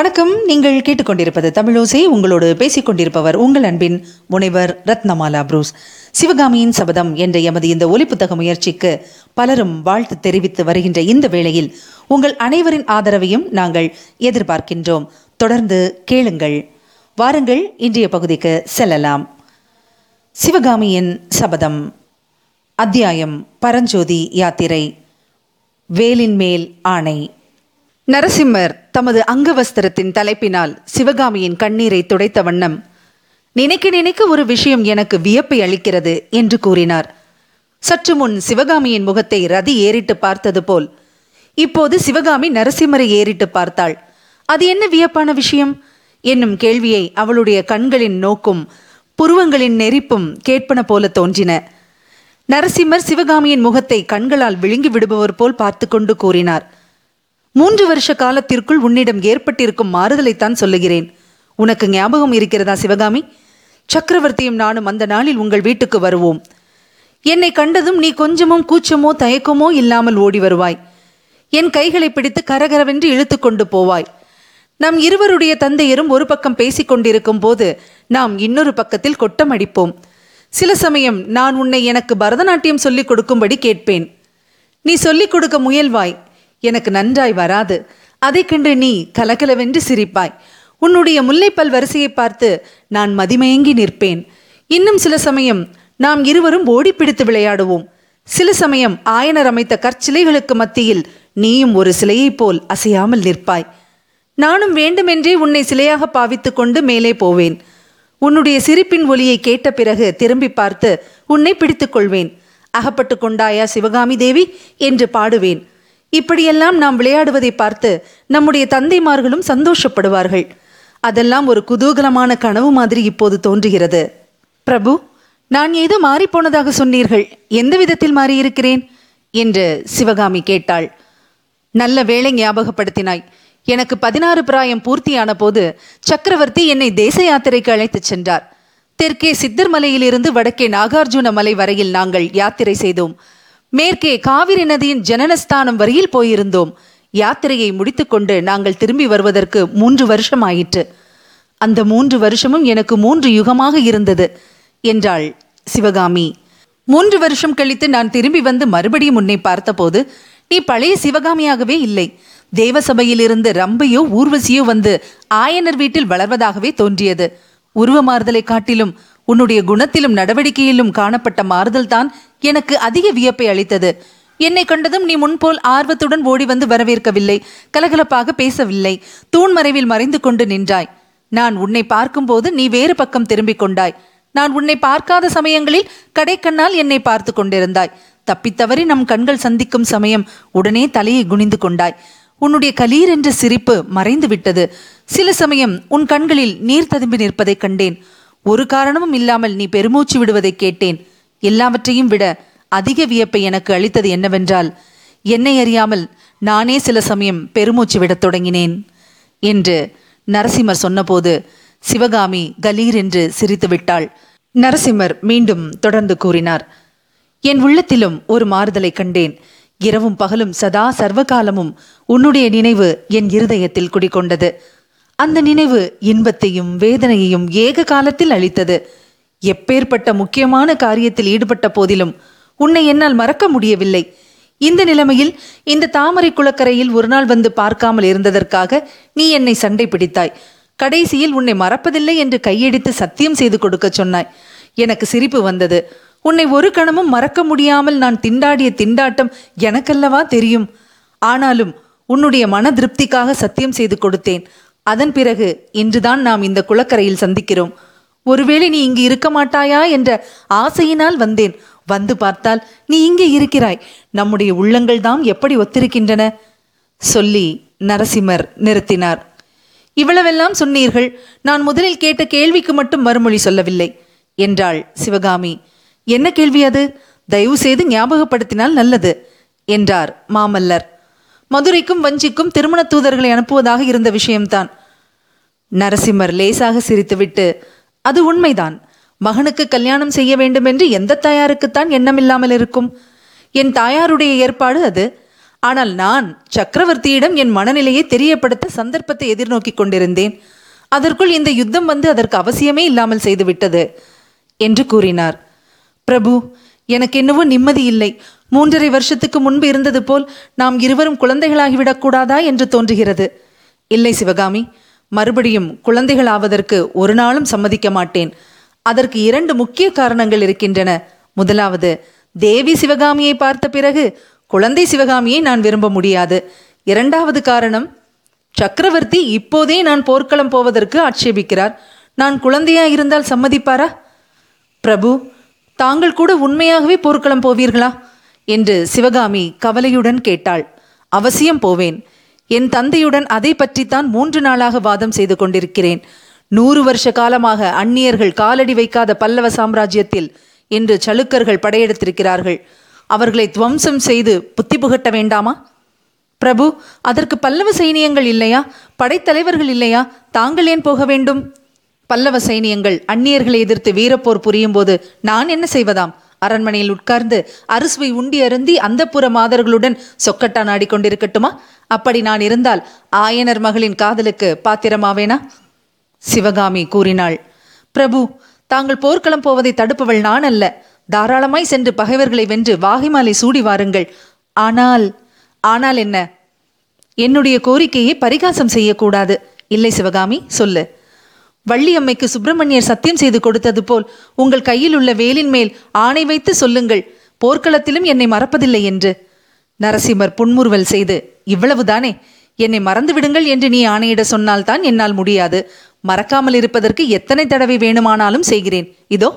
வணக்கம். நீங்கள் கேட்டுக்கொண்டிருப்பது தமிழோசை. உங்களோடு பேசிக் கொண்டிருப்பவர் உங்கள் அன்பின் முனைவர் ரத்னமாலா புரூஸ். சிவகாமியின் சபதம் என்ற எமது இந்த ஒலிப்புத்தக முயற்சிக்கு பலரும் வாழ்த்து தெரிவித்து வருகின்ற இந்த வேளையில் உங்கள் அனைவரின் ஆதரவையும் நாங்கள் எதிர்பார்க்கின்றோம். தொடர்ந்து கேளுங்கள். வாருங்கள். இன்றைய பகுதிக்கு செல்லலாம். சிவகாமியின் சபதம். அத்தியாயம் பரஞ்சோதி யாத்திரை. வேலின் மேல் ஆணை. நரசிம்மர் தமது அங்கவஸ்திரத்தின் தலைப்பினால் சிவகாமியின் கண்ணீரை துடைத்த வண்ணம் நினைக்க நினைக்க ஒரு விஷயம் எனக்கு வியப்பை அளிக்கிறது என்று கூறினார். சற்று முன் சிவகாமியின் முகத்தை ரதி ஏறிட்டு பார்த்தது போல் இப்போது சிவகாமி நரசிம்மரை ஏறிட்டு பார்த்தாள். அது என்ன வியப்பான விஷயம்? என்னும் கேள்வியை அவளுடைய கண்களின் நோக்கும் புருவங்களின் நெறிப்பும் கேட்பன போல தோன்றின. நரசிம்மர் சிவகாமியின் முகத்தை கண்களால் விழுங்கி விடுபவர் போல் பார்த்து கொண்டு கூறினார். மூன்று வருஷ காலத்திற்குள் உன்னிடம் ஏற்பட்டிருக்கும் மாறுதலைத்தான் சொல்லுகிறேன். உனக்கு ஞாபகம் இருக்கிறதா சிவகாமி? சக்கரவர்த்தியும் நானும் அந்த நாளில் உங்கள் வீட்டுக்கு வருவோம். என்னை கண்டதும் நீ கொஞ்சமும் கூச்சமோ தயக்கமோ இல்லாமல் ஓடி வருவாய். என் கைகளை பிடித்து கரகரவென்று இழுத்து கொண்டு போவாய். நம் இருவருடைய தந்தையரும் ஒரு பக்கம் பேசிக் கொண்டிருக்கும் போது நாம் இன்னொரு பக்கத்தில் கொட்டம் அடிப்போம் சில சமயம் நான் உன்னை எனக்கு பரதநாட்டியம் சொல்லிக் கொடுக்கும்படி கேட்பேன். நீ சொல்லிக் கொடுக்க முயல்வாய். எனக்கு நன்றாய் வராது. அதை கண்டு நீ கலகலவென்று சிரிப்பாய். உன்னுடைய முல்லைப்பல் வரிசையை பார்த்து நான் மதிமயங்கி நிற்பேன். இன்னும் சில சமயம் நாம் இருவரும் ஓடிப்பிடித்து விளையாடுவோம். சில சமயம் ஆயனர் அமைத்த கற்சிலைகளுக்கு மத்தியில் நீயும் ஒரு சிலையைப் போல் அசையாமல் நிற்பாய். நானும் வேண்டுமென்றே உன்னை சிலையாக பாவித்துக் கொண்டு மேலே போவேன். உன்னுடைய சிரிப்பின் ஒலியை கேட்ட பிறகு திரும்பி பார்த்து உன்னை பிடித்துக் கொள்வேன். அகப்பட்டு கொண்டாயா சிவகாமி தேவி? என்று பாடுவேன். இப்படியெல்லாம் நாம் விளையாடுவதை பார்த்து நம்முடைய தந்தைமார்களும் சந்தோஷப்படுவார்கள். அதெல்லாம் ஒரு குதூகலமான கனவு மாதிரி இப்போது தோன்றுகிறது. பிரபு நான் ஏதோ மாறிப்போனதாக சொன்னீர்கள். எந்த விதத்தில் மாறியிருக்கிறேன்? என்று சிவகாமி கேட்டாள். நல்ல வேளை ஞாபகப்படுத்தினாய். எனக்கு பதினாறு பிராயம் பூர்த்தியான போது சக்கரவர்த்தி என்னை தேச யாத்திரைக்கு அழைத்துச் சென்றார். தெற்கே சித்தர் மலையிலிருந்து வடக்கே நாகார்ஜுன மலை வரையில் நாங்கள் யாத்திரை செய்தோம். மேற்கே காவிரி நதியின் ஜனனஸ்தானம் வரையில் போயிருந்தோம். யாத்திரையை முடித்துக்கொண்டு நாங்கள் திரும்பி வருவதற்கு மூன்று வருஷம் ஆயிற்று அந்த மூன்று வருஷமும் எனக்கு மூன்று யுகமாக இருந்தது என்றாள் சிவகாமி. மூன்று வருஷம் கழித்து நான் திரும்பி வந்து மறுபடியும் உன்னை பார்த்தபோது நீ பழைய சிவகாமியாகவே இல்லை. தேவசபையிலிருந்து ரம்பையோ ஊர்வசியோ வந்து ஆயனர் வீட்டில் வளர்வதாகவே தோன்றியது. உருவ மாறுதலை காட்டிலும் உன்னுடைய குணத்திலும் நடவடிக்கையிலும் காணப்பட்ட மாறுதல் தான் எனக்கு அதிக வியப்பை அளித்தது. என்னை கண்டதும் நீ முன்போல் ஆர்வத்துடன் ஓடி வந்து வரவேற்கவில்லை கலகலப்பாக பேசவில்லை. தூண்மறைவில் மறைந்து கொண்டு நின்றாய். நான் உன்னை பார்க்கும்போது நீ வேறு பக்கம் திரும்பிக் கொண்டாய். நான் உன்னை பார்க்காத சமயங்களில் கடைக்கண்ணால் என்னை பார்த்து கொண்டிருந்தாய். தப்பித்தவறி நம் கண்கள் சந்திக்கும் சமயம் உடனே தலையை குனிந்து கொண்டாய். உன்னுடைய கலீர் என்ற சிரிப்பு மறைந்து விட்டது சில சமயம் உன் கண்களில் நீர் ததும்பி நிற்பதைக் கண்டேன். ஒரு காரணமும் இல்லாமல் நீ பெருமூச்சு விடுவதை கேட்டேன். எல்லாவற்றையும் விட அதிக வியப்பை எனக்கு அளித்தது என்னவென்றால் என்னை அறியாமல் நானே சில சமயம் பெருமூச்சு விடத் தொடங்கினேன் என்று நரசிம்மர் சொன்னபோது சிவகாமி கலீர் என்று சிரித்து விட்டாள். நரசிம்மர் மீண்டும் தொடர்ந்து கூறினார் என் உள்ளத்திலும் ஒரு மாறுதலை கண்டேன். இரவும் பகலும் சதா சர்வகாலமும் உன்னுடைய நினைவு என் இருதயத்தில் குடிகொண்டது. அந்த நினைவு இன்பத்தையும் வேதனையையும் ஏக காலத்தில் அளித்தது எப்பேற்பட்ட முக்கியமான காரியத்தில் ஈடுபட்ட போதிலும் உன்னை என்னால் மறக்க முடியவில்லை. இந்த நிலைமையில் இந்த தாமரை குளக்கரையில் ஒரு நாள் வந்து பார்க்காமல் இருந்ததற்காக நீ என்னை சண்டை பிடித்தாய். கடைசியில் உன்னை மறப்பதில்லை என்று கையெடுத்து சத்தியம் செய்து கொடுக்க சொன்னாய். எனக்கு சிரிப்பு வந்தது. உன்னை ஒரு கணமும் மறக்க முடியாமல் நான் திண்டாடிய திண்டாட்டம் எனக்கல்லவா தெரியும்? ஆனாலும் உன்னுடைய மன திருப்திக்காக சத்தியம் செய்து கொடுத்தேன். அதன் பிறகு இன்றுதான் நாம் இந்த குளக்கரையில் சந்திக்கிறோம். ஒருவேளை நீ இங்கு இருக்க மாட்டாயா என்ற ஆசையினால் வந்தேன். வந்து பார்த்தால் நீ இங்கே இருக்கிறாய். நம்முடைய உள்ளங்கள் தாம் எப்படி ஒத்திருக்கின்றன? சொல்லி நரசிம்மர் நிறுத்தினார். இவ்வளவெல்லாம் சொன்னீர்கள். நான் முதலில் கேட்ட கேள்விக்கு மட்டும் மறுமொழி சொல்லவில்லை என்றாள் சிவகாமி. என்ன கேள்வி அது? தயவு செய்து ஞாபகப்படுத்தினால் நல்லது என்றார் மாமல்லர். மதுரைக்கும் வஞ்சிக்கும் திருமண தூதர்களை அனுப்புவதாக இருந்த விஷயம்தான். நரசிம்மர் லேசாக சிரித்துவிட்டு அது உண்மைதான். மகனுக்கு கல்யாணம் செய்ய வேண்டும் என்று எந்த தாயாருக்குத்தான் எண்ணமில்லாமல் இருக்கும்? என் தாயாருடைய ஏற்பாடு அது. ஆனால் நான் சக்கரவர்த்தியிடம் என் மனநிலையை தெரியப்படுத்த சந்தர்ப்பத்தை எதிர்நோக்கி கொண்டிருந்தேன். அதற்குள் இந்த யுத்தம் வந்து அதற்கு அவசியமே இல்லாமல் செய்துவிட்டது என்று கூறினார். பிரபு எனக்கு என்னவோ நிம்மதி இல்லை. மூன்றரை வருஷத்துக்கு முன்பு இருந்தது போல் நாம் இருவரும் குழந்தைகளாகிவிடக்கூடாதா என்று தோன்றுகிறது. இல்லை சிவகாமி மறுபடியும் குழந்தைகளாவதற்கு ஒரு நாளும் சம்மதிக்க மாட்டேன். அதற்கு இரண்டு முக்கிய காரணங்கள் இருக்கின்றன. முதலாவது தேவி சிவகாமியை பார்த்த பிறகு குழந்தை சிவகாமியை நான் விரும்ப முடியாது. இரண்டாவது காரணம் சக்கரவர்த்தி இப்போதே நான் போர்க்களம் போவதற்கு ஆட்சேபிக்கிறார். நான் குழந்தையா இருந்தால் சம்மதிப்பாரா? பிரபு தாங்கள் கூட உண்மையாகவே போர்க்களம் போவீர்களா? என்று சிவகாமி கவலையுடன் கேட்டாள். அவசியம் போவேன். என் தந்தையுடன் அதை பற்றித்தான் மூன்று நாளாக வாதம் செய்து கொண்டிருக்கிறேன். நூறு வருஷ காலமாக அந்நியர்கள் காலடி வைக்காத பல்லவ சாம்ராஜ்யத்தில் என்று சலுக்கர்கள் படையெடுத்திருக்கிறார்கள். அவர்களை துவம்சம் செய்து புத்தி புகட்ட வேண்டாமா? பிரபு அதற்கு பல்லவ சைனியங்கள் இல்லையா? படைத்தலைவர்கள் இல்லையா? தாங்கள் ஏன் போக வேண்டும்? பல்லவ சைனியங்கள் அந்நியர்களை எதிர்த்து வீரப்போர் புரியும் போது நான் என்ன செய்வதாம்? அரண்மனையில் உட்கார்ந்து அறுசுவை உண்டி அருந்தி அந்தப்புற மாதர்களுடன் சொக்கட்டான் ஆடிக்கொண்டிருக்கட்டுமா? அப்படி நான் இருந்தால் ஆயனர் மகளின் காதலுக்கு பாத்திரமாவேனா? சிவகாமி கூறினாள் பிரபு தாங்கள் போர்க்களம் போவதை தடுப்பவள் நான் அல்ல. தாராளமாய் சென்று பகைவர்களை வென்று வாகைமாலை சூடி வாருங்கள். ஆனால் ஆனால் என்ன? என்னுடைய கோரிக்கையை பரிகாசம் செய்யக்கூடாது. இல்லை சிவகாமி சொல்லு. வள்ளியம்மைக்கு சுப்பிரமணியர் சத்தியம் செய்து கொடுத்தது போல் உங்கள் கையில் உள்ள வேலின் மேல் ஆணை வைத்து சொல்லுங்கள். போர்க்களத்திலும் என்னை மறப்பதில்லை என்று. நரசிம்மர் புன்முறுவல் செய்து இவ்வளவுதானே? என்னை மறந்து விடுங்கள் என்று நீ ஆணையிட சொன்னால்தான் என்னால் முடியாது. மறக்காமல் இருப்பதற்கு எத்தனை தடவை வேணுமானாலும் செய்கிறேன். இதோ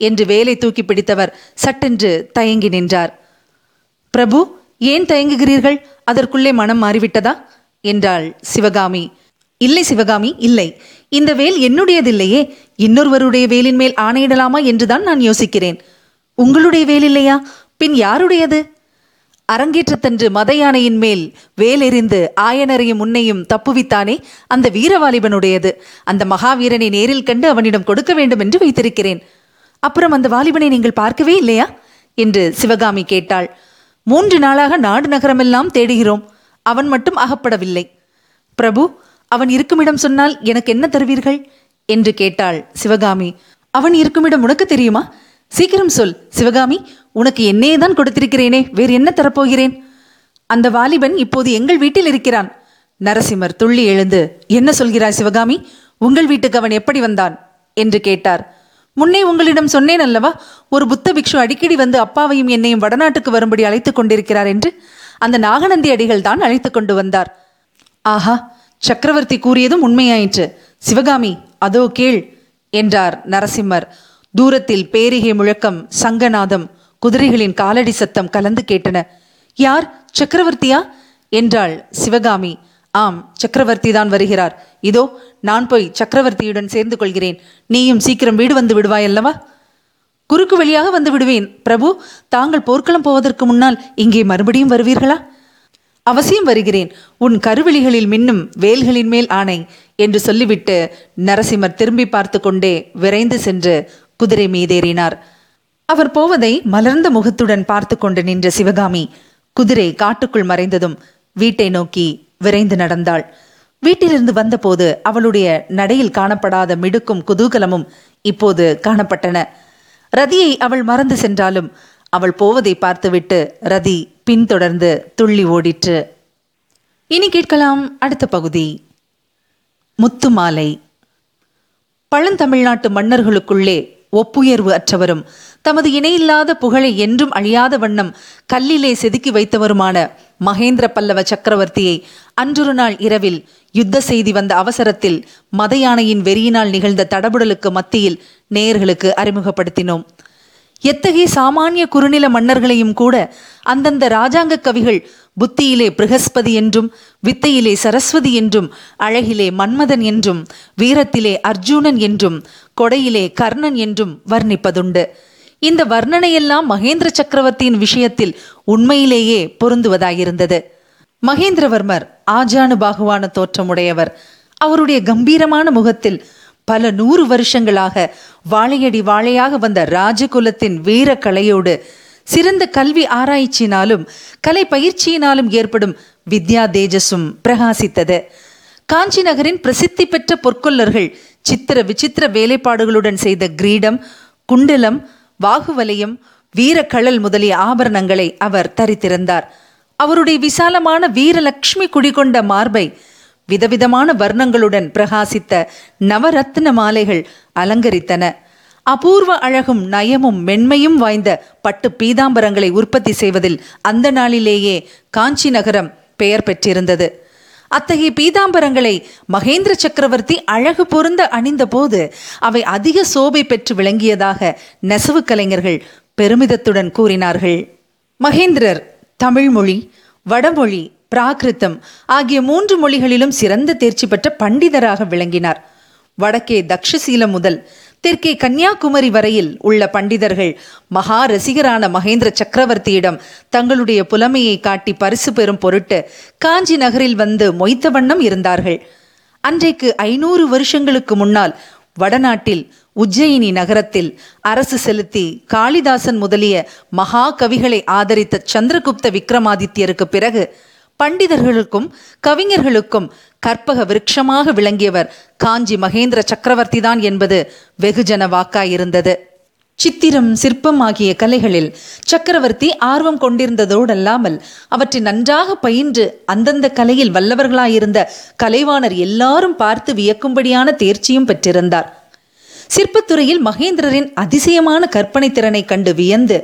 என்று வேலை தூக்கி பிடித்தவர் சட்டென்று தயங்கி நின்றார். பிரபு ஏன் தயங்குகிறீர்கள்? அதற்குள்ளே மனம் மாறிவிட்டதா? என்றாள் சிவகாமி. இல்லை சிவகாமி இல்லை. இந்த வேல் என்னுடையதில்லையே. இன்னொருவருடைய வேலின் மேல் ஆணையிடலாமா என்றுதான் நான் யோசிக்கிறேன். உங்களுடைய வேல் இல்லையா? பின் யாருடையது? அரங்கேற்றத்தன்று மத யானையின் மேல் வேலெறிந்து ஆயனரையும் முன்னையும் தப்புவித்தானே அந்த வீரவாலிபனுடையது. அந்த மகாவீரனை நேரில் கண்டு அவனிடம் கொடுக்க வேண்டும் என்று வைத்திருக்கிறேன். அப்புறம் அந்த வாலிபனை நீங்கள் பார்க்கவே இல்லையா? என்று சிவகாமி கேட்டாள். மூன்று நாளாக நாடு நகரமெல்லாம் தேடுகிறோம். அவன் மட்டும் அகப்படவில்லை. பிரபு அவன் இருக்குமிடம் சொன்னால் எனக்கு என்ன தருவீர்கள்? என்று கேட்டாள் சிவகாமி. அவன் இருக்குமிடம் உனக்கு தெரியுமா? சீக்கிரம் சொல் சிவகாமி. உனக்கு என்னையே தான் கொடுத்திருக்கிறேனே வேறு என்ன தரப்போகிறேன்? அந்த வாலிபன் இப்போது எங்கள் வீட்டில் இருக்கிறான். நரசிம்மர் துள்ளி எழுந்து என்ன சொல்கிறாய் சிவகாமி? உங்கள் வீட்டுக்கு அவன் எப்படி வந்தான்? என்று கேட்டார். முன்னே உங்களிடம் சொன்னேன் அல்லவா ஒரு புத்த பிக்ஷு அடிக்கடி வந்து அப்பாவையும் என்னையும் வடநாட்டுக்கு வரும்படி அழைத்துக் கொண்டிருக்கிறார் என்று அந்த நாகநந்தி அடிகள் தான் அழைத்துக் கொண்டு வந்தார். ஆஹா சக்கரவர்த்தி கூறியதும் உண்மையாயிற்று. சிவகாமி அதோ கேள் என்றார் நரசிம்மர். தூரத்தில் பேரிகை முழக்கம் சங்கநாதம் குதிரைகளின் காலடி சத்தம் கலந்து கேட்டன. யார்? சக்கரவர்த்தியா? என்றாள் சிவகாமி. ஆம் சக்கரவர்த்தி தான் வருகிறார். இதோ நான் போய் சக்கரவர்த்தியுடன் சேர்ந்து கொள்கிறேன். நீயும் சீக்கிரம் வீடு வந்து விடுவாயல்லவா குறுக்கு வழியாக வந்து விடுவேன். பிரபு தாங்கள் போர்க்களம் போவதற்கு முன்னால் இங்கே மறுபடியும் வருவீர்களா? அவசியம் வருகிறேன். உன் கருவெளிகளில் மின்னும் வேல்களின் மேல் ஆணை என்று சொல்லிவிட்டு நரசிம்மர் திரும்பி பார்த்து கொண்டே விரைந்து சென்று குதிரை மீதேறினார் அவர் போவதை மலர்ந்த முகத்துடன் பார்த்து கொண்டு நின்ற சிவகாமி குதிரை காட்டுக்குள் மறைந்ததும் வீட்டை நோக்கி விரைந்து நடந்தாள். வீட்டிலிருந்து வந்தபோது அவளுடைய நடையில் காணப்படாத மிடுக்கும் குதூகலமும் இப்போது காணப்பட்டன. ரதியை அவள் மறந்து சென்றாலும் அவள் போவதை பார்த்துவிட்டு ரதி பின்தொடர்ந்து துள்ளி ஓடிற்று. இனி கேட்கலாம் அடுத்த பகுதி. முத்துமாலை. பழந்தமிழ்நாட்டு மன்னர்களுக்குள்ளே ஒப்புயர்வு அற்றவரும் தமது இணையில்லாத புகழை என்றும் அழியாத வண்ணம் கல்லிலே செதுக்கி வைத்தவருமான மகேந்திர பல்லவ சக்கரவர்த்தியை அன்றொரு நாள் இரவில் யுத்த செய்தி வந்த அவசரத்தில் மத யானையின் வெறியினால் நிகழ்ந்த தடபுடலுக்கு மத்தியில் நேயர்களுக்கு அறிமுகப்படுத்தினோம். எத்தகைய சாமானிய குறுநில மன்னர்களையும் கூட அந்தந்த ராஜாங்க கவிகள் புத்தியிலே பிரகஸ்பதி என்றும் வித்தையிலே சரஸ்வதி என்றும் அழகிலே மன்மதன் என்றும் வீரத்திலே அர்ஜுனன் என்றும் கொடையிலே கர்ணன் என்றும் வர்ணிப்பதுண்டு. இந்த வர்ணனையெல்லாம் மகேந்திர சக்கரவர்த்தியின் விஷயத்தில் உண்மையிலேயே பொருந்துவதாயிருந்தது. மகேந்திரவர்மர் ஆஜானு பாகுவான தோற்றமுடையவர். அவருடைய கம்பீரமான முகத்தில் பல நூறு வருஷங்களாக வாழையடி வாழையாக வந்த ராஜகுலத்தின் வீர கலையோடு சிறந்த கல்வி ஆராய்ச்சியினாலும் கலை பயிற்சியினாலும் ஏற்படும் வித்யா தேஜஸும் பிரகாசித்தது. காஞ்சி நகரின் பிரசித்தி பெற்ற பொற்கொல்லர்கள் சித்திர விசித்திர வேலைப்பாடுகளுடன் செய்த கிரீடம் குண்டலம் வாகுவலயம் வீரக்கழல் முதலிய ஆபரணங்களை அவர் தரித்திருந்தார். அவருடைய விசாலமான வீரலட்சுமி குடிகொண்ட மார்பை விதவிதமான வர்ணங்களுடன் பிரகாசித்த நவரத்ன மாலைகள் அலங்கரித்தன. அபூர்வ அழகும் நயமும் மென்மையும் வாய்ந்த பட்டு பீதாம்பரங்களை உற்பத்தி செய்வதில் அந்த நாளிலேயே காஞ்சி நகரம் பெயர் பெற்றிருந்தது. அத்தகைய பீதாம்பரங்களை மகேந்திர சக்கரவர்த்தி அழகு பொருந்த அணிந்தபோது அவை அதிக சோபை பெற்று விளங்கியதாக நெசவு கலைஞர்கள் பெருமிதத்துடன் கூறினார்கள். மகேந்திரர் தமிழ்மொழி வடமொழி பிராகிருத்தம் ஆகிய மூன்று மொழிகளிலும் சிறந்த தேர்ச்சி பெற்ற பண்டிதராக விளங்கினார். வடக்கே தக்ஷசீலம் முதல் தெற்கே கன்னியாகுமரி வரையில் உள்ள பண்டிதர்கள் மகா ரசிகரான மகேந்திர சக்கரவர்த்தியிடம் தங்களுடைய புலமையை காட்டி பரிசு பெறும் பொருட்டு காஞ்சி நகரில் வந்து மொய்த்த வண்ணம் இருந்தார்கள். அன்றைக்கு ஐநூறு வருஷங்களுக்கு முன்னால் வடநாட்டில் உஜ்ஜயினி நகரத்தில் அரசு செலுத்தி காளிதாசன் முதலிய மகா கவிகளை ஆதரித்த சந்திரகுப்த விக்ரமாதித்யருக்கு பிறகு பண்டிதர்களுக்கும் கவிஞர்களுக்கும் கற்பக விருட்சமாக விளங்கியவர் காஞ்சி மகேந்திர சக்கரவர்த்தி தான் என்பது வெகுஜன வாக்காயிருந்தது. சித்திரம் சிற்பம் ஆகிய கலைகளில் சக்கரவர்த்தி ஆர்வம் கொண்டிருந்ததோடல்லாமல் அவற்றை நன்றாக பயின்று அந்தந்த கலையில் வல்லவர்களாயிருந்த கலைவாணர் எல்லாரும் பார்த்து வியக்கும்படியான தேர்ச்சியும் பெற்றிருந்தார். சிற்பத்துறையில் மகேந்திரரின் அதிசயமான கற்பனை திறனை கண்டு வியந்து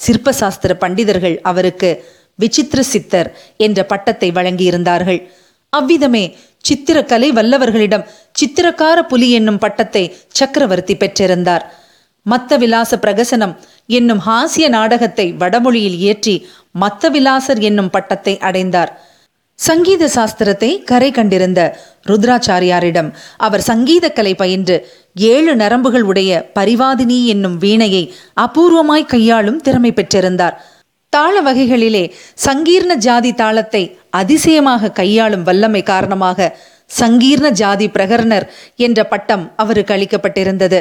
சிற்பசாஸ்திர பண்டிதர்கள் அவருக்கு விசித்திர சித்தர் என்ற பட்டத்தை வழங்கியிருந்தார்கள். அவ்விதமே சித்திரக்கலை வல்லவர்களிடம் சித்திரக்கார புலி என்னும் பட்டத்தை சக்கரவர்த்தி பெற்றிருந்தார். மத்த விலாச பிரகசனம் என்னும் ஹாசிய நாடகத்தை வடமொழியில் இயற்றி மத்த விலாசர் என்னும் பட்டத்தை அடைந்தார். சங்கீத சாஸ்திரத்தை கரை கண்டிருந்த ருத்ராச்சாரியாரிடம் அவர் சங்கீத கலை பயின்று ஏழு நரம்புகள் உடைய பரிவாதினி என்னும் வீணையை அபூர்வமாய் கையாளும் திறமை பெற்றிருந்தார். தாள வகைகளிலே சங்கீர்ண ஜாதி தாளத்தை அதிசயமாக கையாளும் வல்லமை காரணமாக சங்கீர்ண ஜாதி பிரகர்ணர் என்ற பட்டம் அவருக்கு அளிக்கப்பட்டிருந்தது.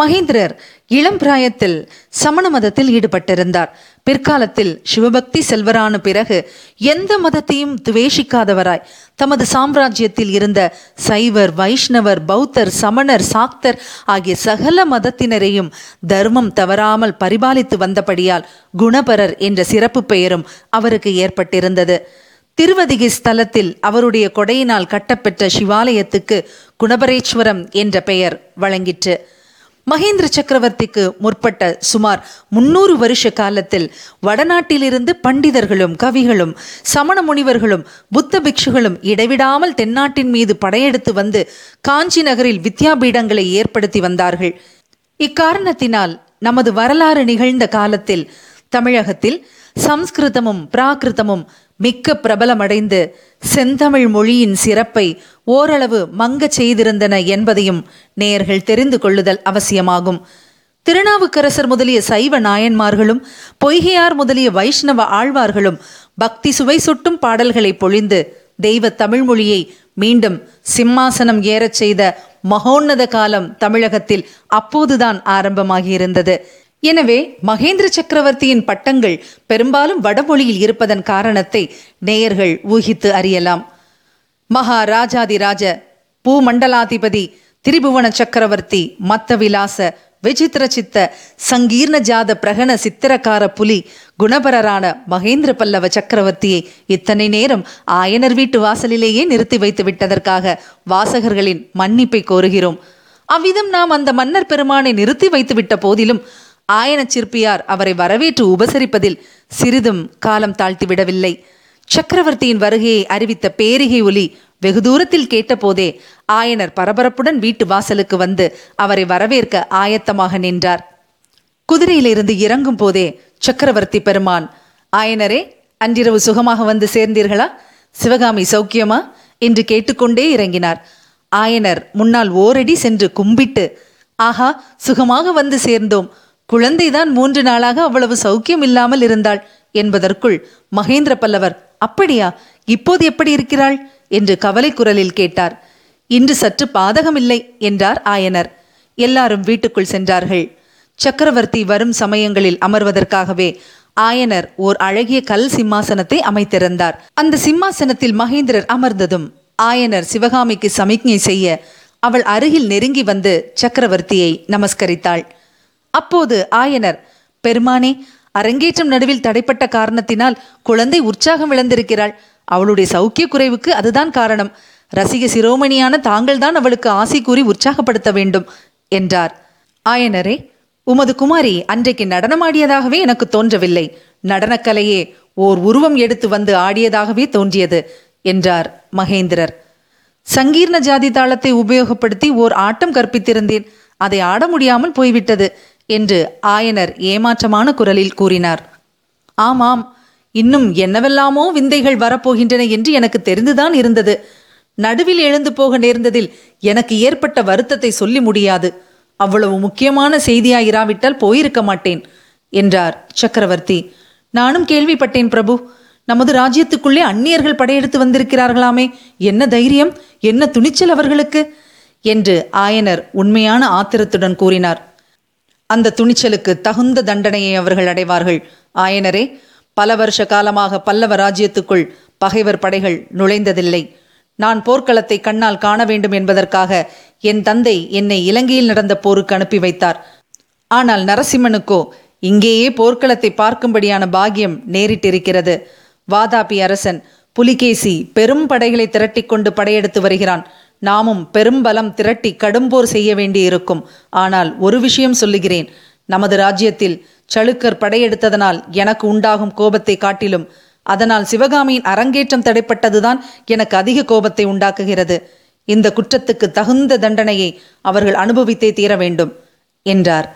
மகேந்திரர் இளம் பிராயத்தில் சமண மதத்தில் ஈடுபட்டிருந்தார். பிற்காலத்தில் சிவபக்தி செல்வரான பிறகு எந்த மதத்தையும் துவேஷிக்காதவராய் தமது சாம்ராஜ்யத்தில் இருந்த சைவர் வைஷ்ணவர் பௌத்தர் சமணர் சாக்தர் ஆகிய சகல மதத்தினரையும் தர்மம் தவறாமல் பரிபாலித்து வந்தபடியால் குணபரர் என்ற சிறப்பு பெயரும் அவருக்கு ஏற்பட்டிருந்தது. திருவதிகை ஸ்தலத்தில் அவருடைய கொடையினால் கட்டப்பெற்ற சிவாலயத்துக்கு குணபரேஸ்வரம் என்ற பெயர் வழங்கிற்று. மகேந்திர சக்கரவர்த்திக்கு முற்பட்ட சுமார் முன்னூறு வருஷ காலத்தில் வடநாட்டிலிருந்து பண்டிதர்களும் கவிகளும் சமண முனிவர்களும் புத்த பிக்ஷுகளும் இடைவிடாமல் தென்னாட்டின் மீது படையெடுத்து வந்து காஞ்சி நகரில் வித்யாபீடங்களை ஏற்படுத்தி வந்தார்கள். இக்காரணத்தினால் நமது வரலாறு நிகழ்ந்த காலத்தில் தமிழகத்தில் சம்ஸ்கிருதமும் பிராகிருதமும் மிக்க பிரபலமடைந்து செந்தமிழ் மொழியின் சிறப்பை ஓரளவு மங்கச் செய்திருந்தன என்பதையும் நேயர்கள் தெரிந்து கொள்ளுதல் அவசியமாகும். திருநாவுக்கரசர் முதலிய சைவ நாயன்மார்களும் பொய்கையார் முதலிய வைஷ்ணவ ஆழ்வார்களும் பக்தி சுவை சுட்டும் பாடல்களை பொழிந்து தெய்வ தமிழ்மொழியை மீண்டும் சிம்மாசனம் ஏறச் செய்த மகோன்னத காலம் தமிழகத்தில் அப்போதுதான் ஆரம்பமாகியிருந்தது. எனவே மகேந்திர சக்கரவர்த்தியின் பட்டங்கள் பெரும்பாலும் வடமொழியில் இருப்பதன் காரணத்தை நேயர்கள் ஊகித்து அறியலாம். மகாராஜாதிராஜ பூமண்டலாதிபதி திரிபுவன சக்கரவர்த்தி மத்த விலாச விசித்திர சித்த சங்கீர்ண ஜாத பிரகண சித்திரக்கார புலி குணபரரான மகேந்திர பல்லவ சக்கரவர்த்தியை இத்தனை நேரம் ஆயனர் வீட்டு வாசலிலேயே நிறுத்தி வைத்து விட்டதற்காக வாசகர்களின் மன்னிப்பை கோருகிறோம். அவ்விதம் நாம் அந்த மன்னர் பெருமானை நிறுத்தி வைத்து விட்ட போதிலும் ஆயன சிற்பியார் அவரை வரவேற்று உபசரிப்பதில் சிறிதும் காலம் தாழ்த்தி விடவில்லை சக்கரவர்த்தியின் வருகையை அறிவித்த பேரிகை ஒலி வெகு தூரத்தில் கேட்டபோதே ஆயனர் பரபரப்புடன் வீட்டு வாசலுக்கு வந்து அவரை வரவேற்க ஆயத்தமாக நின்றார். குதிரையிலிருந்து இறங்கும் போதே சக்கரவர்த்தி பெருமான் ஆயனரே அன்றிரவு சுகமாக வந்து சேர்ந்தீர்களா? சிவகாமி சௌக்கியமா? என்று கேட்டுக்கொண்டே இறங்கினார். ஆயனர் முன்னால் ஓரடி சென்று கும்பிட்டு ஆஹா சுகமாக வந்து சேர்ந்தோம். குழந்தைதான் மூன்று நாளாக அவ்வளவு சௌக்கியம் இல்லாமல் இருந்தாள் என்பதற்குள் மகேந்திர பல்லவர் அப்படியா? இப்போது எப்படி இருக்கிறாள்? என்று கவலை குரலில் கேட்டார். இன்று சற்று பாதகமில்லை என்றார் ஆயனர். எல்லாரும் வீட்டுக்குள் சென்றார்கள். சக்கரவர்த்தி வரும் சமயங்களில் அமர்வதற்காகவே ஆயனர் ஓர் அழகிய கல் சிம்மாசனத்தை அமைத்திருந்தார். அந்த சிம்மாசனத்தில் மகேந்திரர் அமர்ந்ததும் ஆயனர் சிவகாமிக்கு சமிக்ஞை செய்ய அவள் அருகில் நெருங்கி வந்து சக்கரவர்த்தியை நமஸ்கரித்தாள். அப்போது ஆயனர் பெருமானே அரங்கேற்றம் நடுவில் தடைப்பட்ட காரணத்தினால் குழந்தை உற்சாகம் விளந்திருக்கிறாள் அவளுடைய சௌக்கிய குறைவுக்கு அதுதான் காரணம். ரசிக சிரோமணியான தாங்கள்தான் அவளுக்கு ஆசை கூறி உற்சாகப்படுத்த வேண்டும் என்றார். ஆயனரே உமது குமாரி அன்றைக்கு நடனமாடியதாகவே எனக்கு தோன்றவில்லை. நடனக்கலையே ஓர் உருவம் எடுத்து வந்து ஆடியதாகவே தோன்றியது என்றார் மகேந்திரர். சங்கீர்ண ஜாதி தாளத்தை உபயோகப்படுத்தி ஓர் ஆட்டம் கற்பித்திருந்தேன். அதை ஆட முடியாமல் போய்விட்டது. என்று ஆயனர் ஏமாற்றமான குரலில் கூறினார். ஆமாம் இன்னும் என்னவெல்லாமோ விந்தைகள் வரப்போகின்றன என்று எனக்கு தெரிந்துதான் இருந்தது. நடுவில் எழுந்து போக நேர்ந்ததில் எனக்கு ஏற்பட்ட வருத்தத்தை சொல்லி முடியாது. அவ்வளவு முக்கியமான செய்தியாயிராவிட்டால் போயிருக்க மாட்டேன் என்றார் சக்கரவர்த்தி. நானும் கேள்விப்பட்டேன் பிரபு. நமது ராஜ்யத்துக்குள்ளே அந்நியர்கள் படையெடுத்து வந்திருக்கிறார்களாமே என்ன தைரியம் என்ன துணிச்சல் அவர்களுக்கு? என்று ஆயனர் உண்மையான ஆத்திரத்துடன் கூறினார். அந்த துணிச்சலுக்கு தகுந்த தண்டனையை அவர்கள் அடைவார்கள். ஆயனரே பல வருஷ காலமாக பல்லவ ராஜ்யத்துக்குள் பகைவர் படைகள் நுழைந்ததில்லை. நான் போர்க்களத்தை கண்ணால் காண வேண்டும் என்பதற்காக என் தந்தை என்னை இலங்கையில் நடந்த போருக்கு அனுப்பி வைத்தார். ஆனால் நரசிம்மனுக்கோ இங்கேயே போர்க்களத்தை பார்க்கும்படியான பாக்கியம் நேரிட்டிருக்கிறது. வாதாபி அரசன் புலிகேசி பெரும் படைகளை திரட்டிக்கொண்டு படையெடுத்து வருகிறான். நாமும் பெரும் பலம் திரட்டி கடும்போர் செய்ய வேண்டியிருக்கும். ஆனால் ஒரு விஷயம் சொல்லுகிறேன். நமது ராஜ்யத்தில் சளுக்கர் படையெடுத்ததனால் எனக்கு உண்டாகும் கோபத்தை காட்டிலும் அதனால் சிவகாமியின் அரங்கேற்றம் தடைப்பட்டதுதான் எனக்கு அதிக கோபத்தை உண்டாக்குகிறது. இந்த குற்றத்துக்கு தகுந்த தண்டனையை அவர்கள் அனுபவித்தே தீர வேண்டும் என்றார்.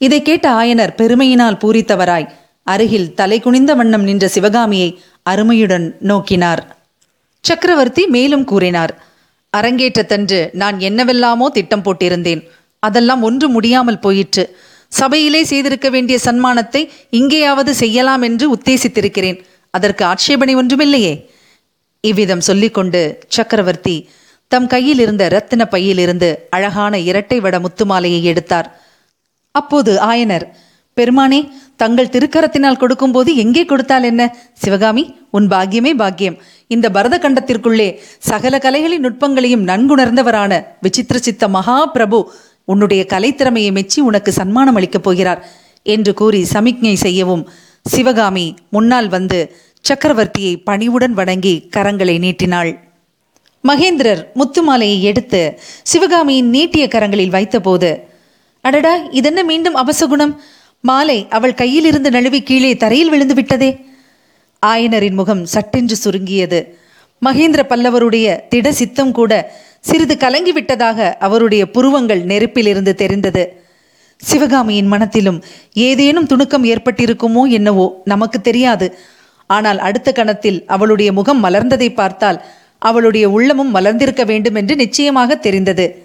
இதை கேட்ட ஆயனர் பெருமையினால் பூரித்தவராய் அருகில் தலை குனிந்த வண்ணம் நின்ற சிவகாமியை அருமையுடன் நோக்கினார். சக்கரவர்த்தி மேலும் கூறினார் அரங்கேற்றத்தன்று நான் என்னவெல்லாமோ திட்டம் போட்டிருந்தேன். அதெல்லாம் ஒன்று முடியாமல் போயிற்று. சபையிலே செய்திருக்க வேண்டிய சன்மானத்தை இங்கேயாவது செய்யலாம் என்று உத்தேசித்திருக்கிறேன். அதற்கு ஆட்சேபனை ஒன்றுமில்லையே. இவ்விதம் சொல்லிக்கொண்டு சக்கரவர்த்தி தம் கையில் இருந்த ரத்தின பையிலிருந்து அழகான இரட்டை வட முத்துமாலையை எடுத்தார். அப்போது ஆயனர் பெருமானே தங்கள் திருக்கரத்தினால் கொடுக்கும்போது எங்கே கொடுத்தால் என்ன? சிவகாமி உன் பாக்கியமே பாக்கியம். இந்த பரத கண்டத்திற்குள்ளே சகல கலைகளின் நுட்பங்களையும் நன்குணர்ந்தவரான விசித்திர சித்த மகா பிரபு உன்னுடைய கலைத்திறமையை மெச்சி உனக்கு சன்மானம் அளிக்கப் போகிறார் என்று கூறி சமிக்ஞை செய்யவும் சிவகாமி முன்னால் வந்து சக்கரவர்த்தியை பணிவுடன் வணங்கி கரங்களை நீட்டினாள். மகேந்திரர் முத்துமாலையை எடுத்து சிவகாமியின் நீட்டிய கரங்களில் வைத்தபோது அடடா இதென்ன மீண்டும் அபசகுணம்? மாலை அவள் கையிலிருந்து நழுவி கீழே தரையில் விழுந்து விட்டதே. ஆயனரின் முகம் சட்டென்று சுருங்கியது. மகேந்திர பல்லவருடைய திட சித்தம் கூட சிறிது கலங்கிவிட்டதாக அவருடைய புருவங்கள் நெருப்பிலிருந்து தெரிந்தது. சிவகாமியின் மனத்திலும் ஏதேனும் துணுக்கம் ஏற்பட்டிருக்குமோ என்னவோ நமக்கு தெரியாது. ஆனால் அடுத்த கணத்தில் அவளுடைய முகம் மலர்ந்ததை பார்த்தால் அவளுடைய உள்ளமும் மலர்ந்திருக்க வேண்டும் என்று நிச்சயமாக தெரிந்தது.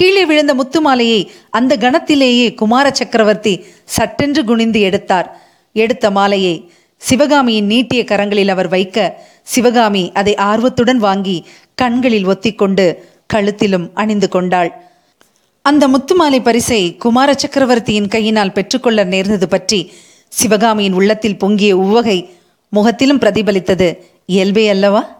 கீழே விழுந்த முத்துமாலையை அந்த கணத்திலேயே குமார சக்கரவர்த்தி சட்டென்று குனிந்து எடுத்தார். எடுத்த மாலையை சிவகாமியின் நீட்டிய கரங்களில் அவர் வைக்க சிவகாமி அதை ஆர்வத்துடன் வாங்கி கண்களில் ஒத்திக்கொண்டு கழுத்திலும் அணிந்து கொண்டாள். அந்த முத்துமாலை பரிசை குமார சக்கரவர்த்தியின் கையினால் பெற்றுக்கொள்ள நேர்ந்தது பற்றி சிவகாமியின் உள்ளத்தில் பொங்கிய உவகை முகத்திலும் பிரதிபலித்தது. இயல்பே அல்லவா?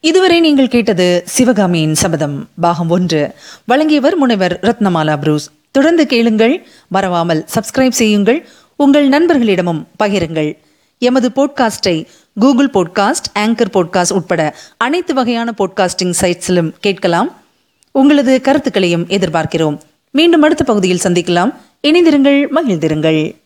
இதுவரை நீங்கள் கேட்டது சிவகாமியின் சபதம் பாகம் ஒன்று. வழங்கியவர் முனைவர் ரத்னமாலா புரூஸ். தொடர்ந்து கேளுங்கள் மறவாமல் சப்ஸ்கிரைப் செய்யுங்கள் உங்கள் நண்பர்களிடமும் பகிருங்கள். எமது போட்காஸ்டை கூகுள் போட்காஸ்ட் ஆங்கர் போட்காஸ்ட் உட்பட அனைத்து வகையான போட்காஸ்டிங் சைட்ஸிலும் கேட்கலாம். உங்களது கருத்துக்களையும் எதிர்பார்க்கிறோம். மீண்டும் அடுத்த பகுதியில் சந்திக்கலாம். இணைந்திருங்கள் மகிழ்ந்திருங்கள்.